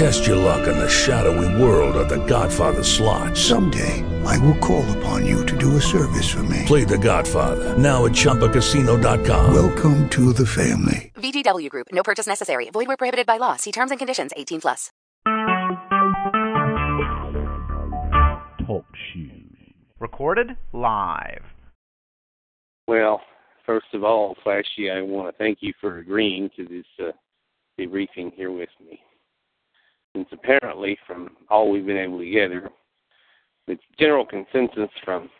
Test your luck in the shadowy world of The Godfather slot. Someday, I will call upon you to do a service for me. Play The Godfather now at ChumbaCasino.com. Welcome to the family. VGW Group. No purchase necessary. Void where prohibited by law. See terms and conditions. 18 plus. Talk shoes. Recorded live. Well, first of all, Flashy, I want to thank you for agreeing to this uh, debriefing here with me. Since apparently, from all we've been able to gather, the general consensus from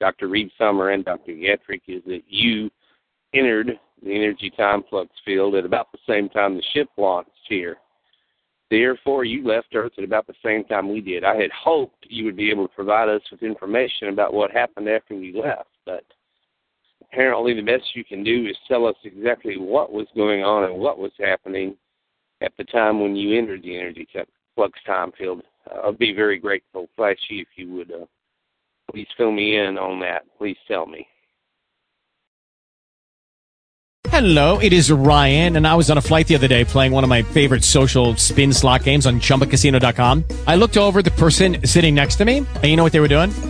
Dr. Reed Summer and Dr. Gatrick is that you entered the energy time flux field at about the same time the ship launched here. Therefore, you left Earth at about the same time we did. I had hoped you would be able to provide us with information about what happened after you left, but apparently the best you can do is tell us exactly what was going on and what was happening at the time when you entered the energy flux time field. Uh, I'd be very grateful, Flashy, if you would uh, please fill me in on that. Please tell me. Hello, it is Ryan, and I was on a flight the other day playing one of my favorite social spin slot games on ChumbaCasino.com. I looked over the person sitting next to me, and you know what they were doing?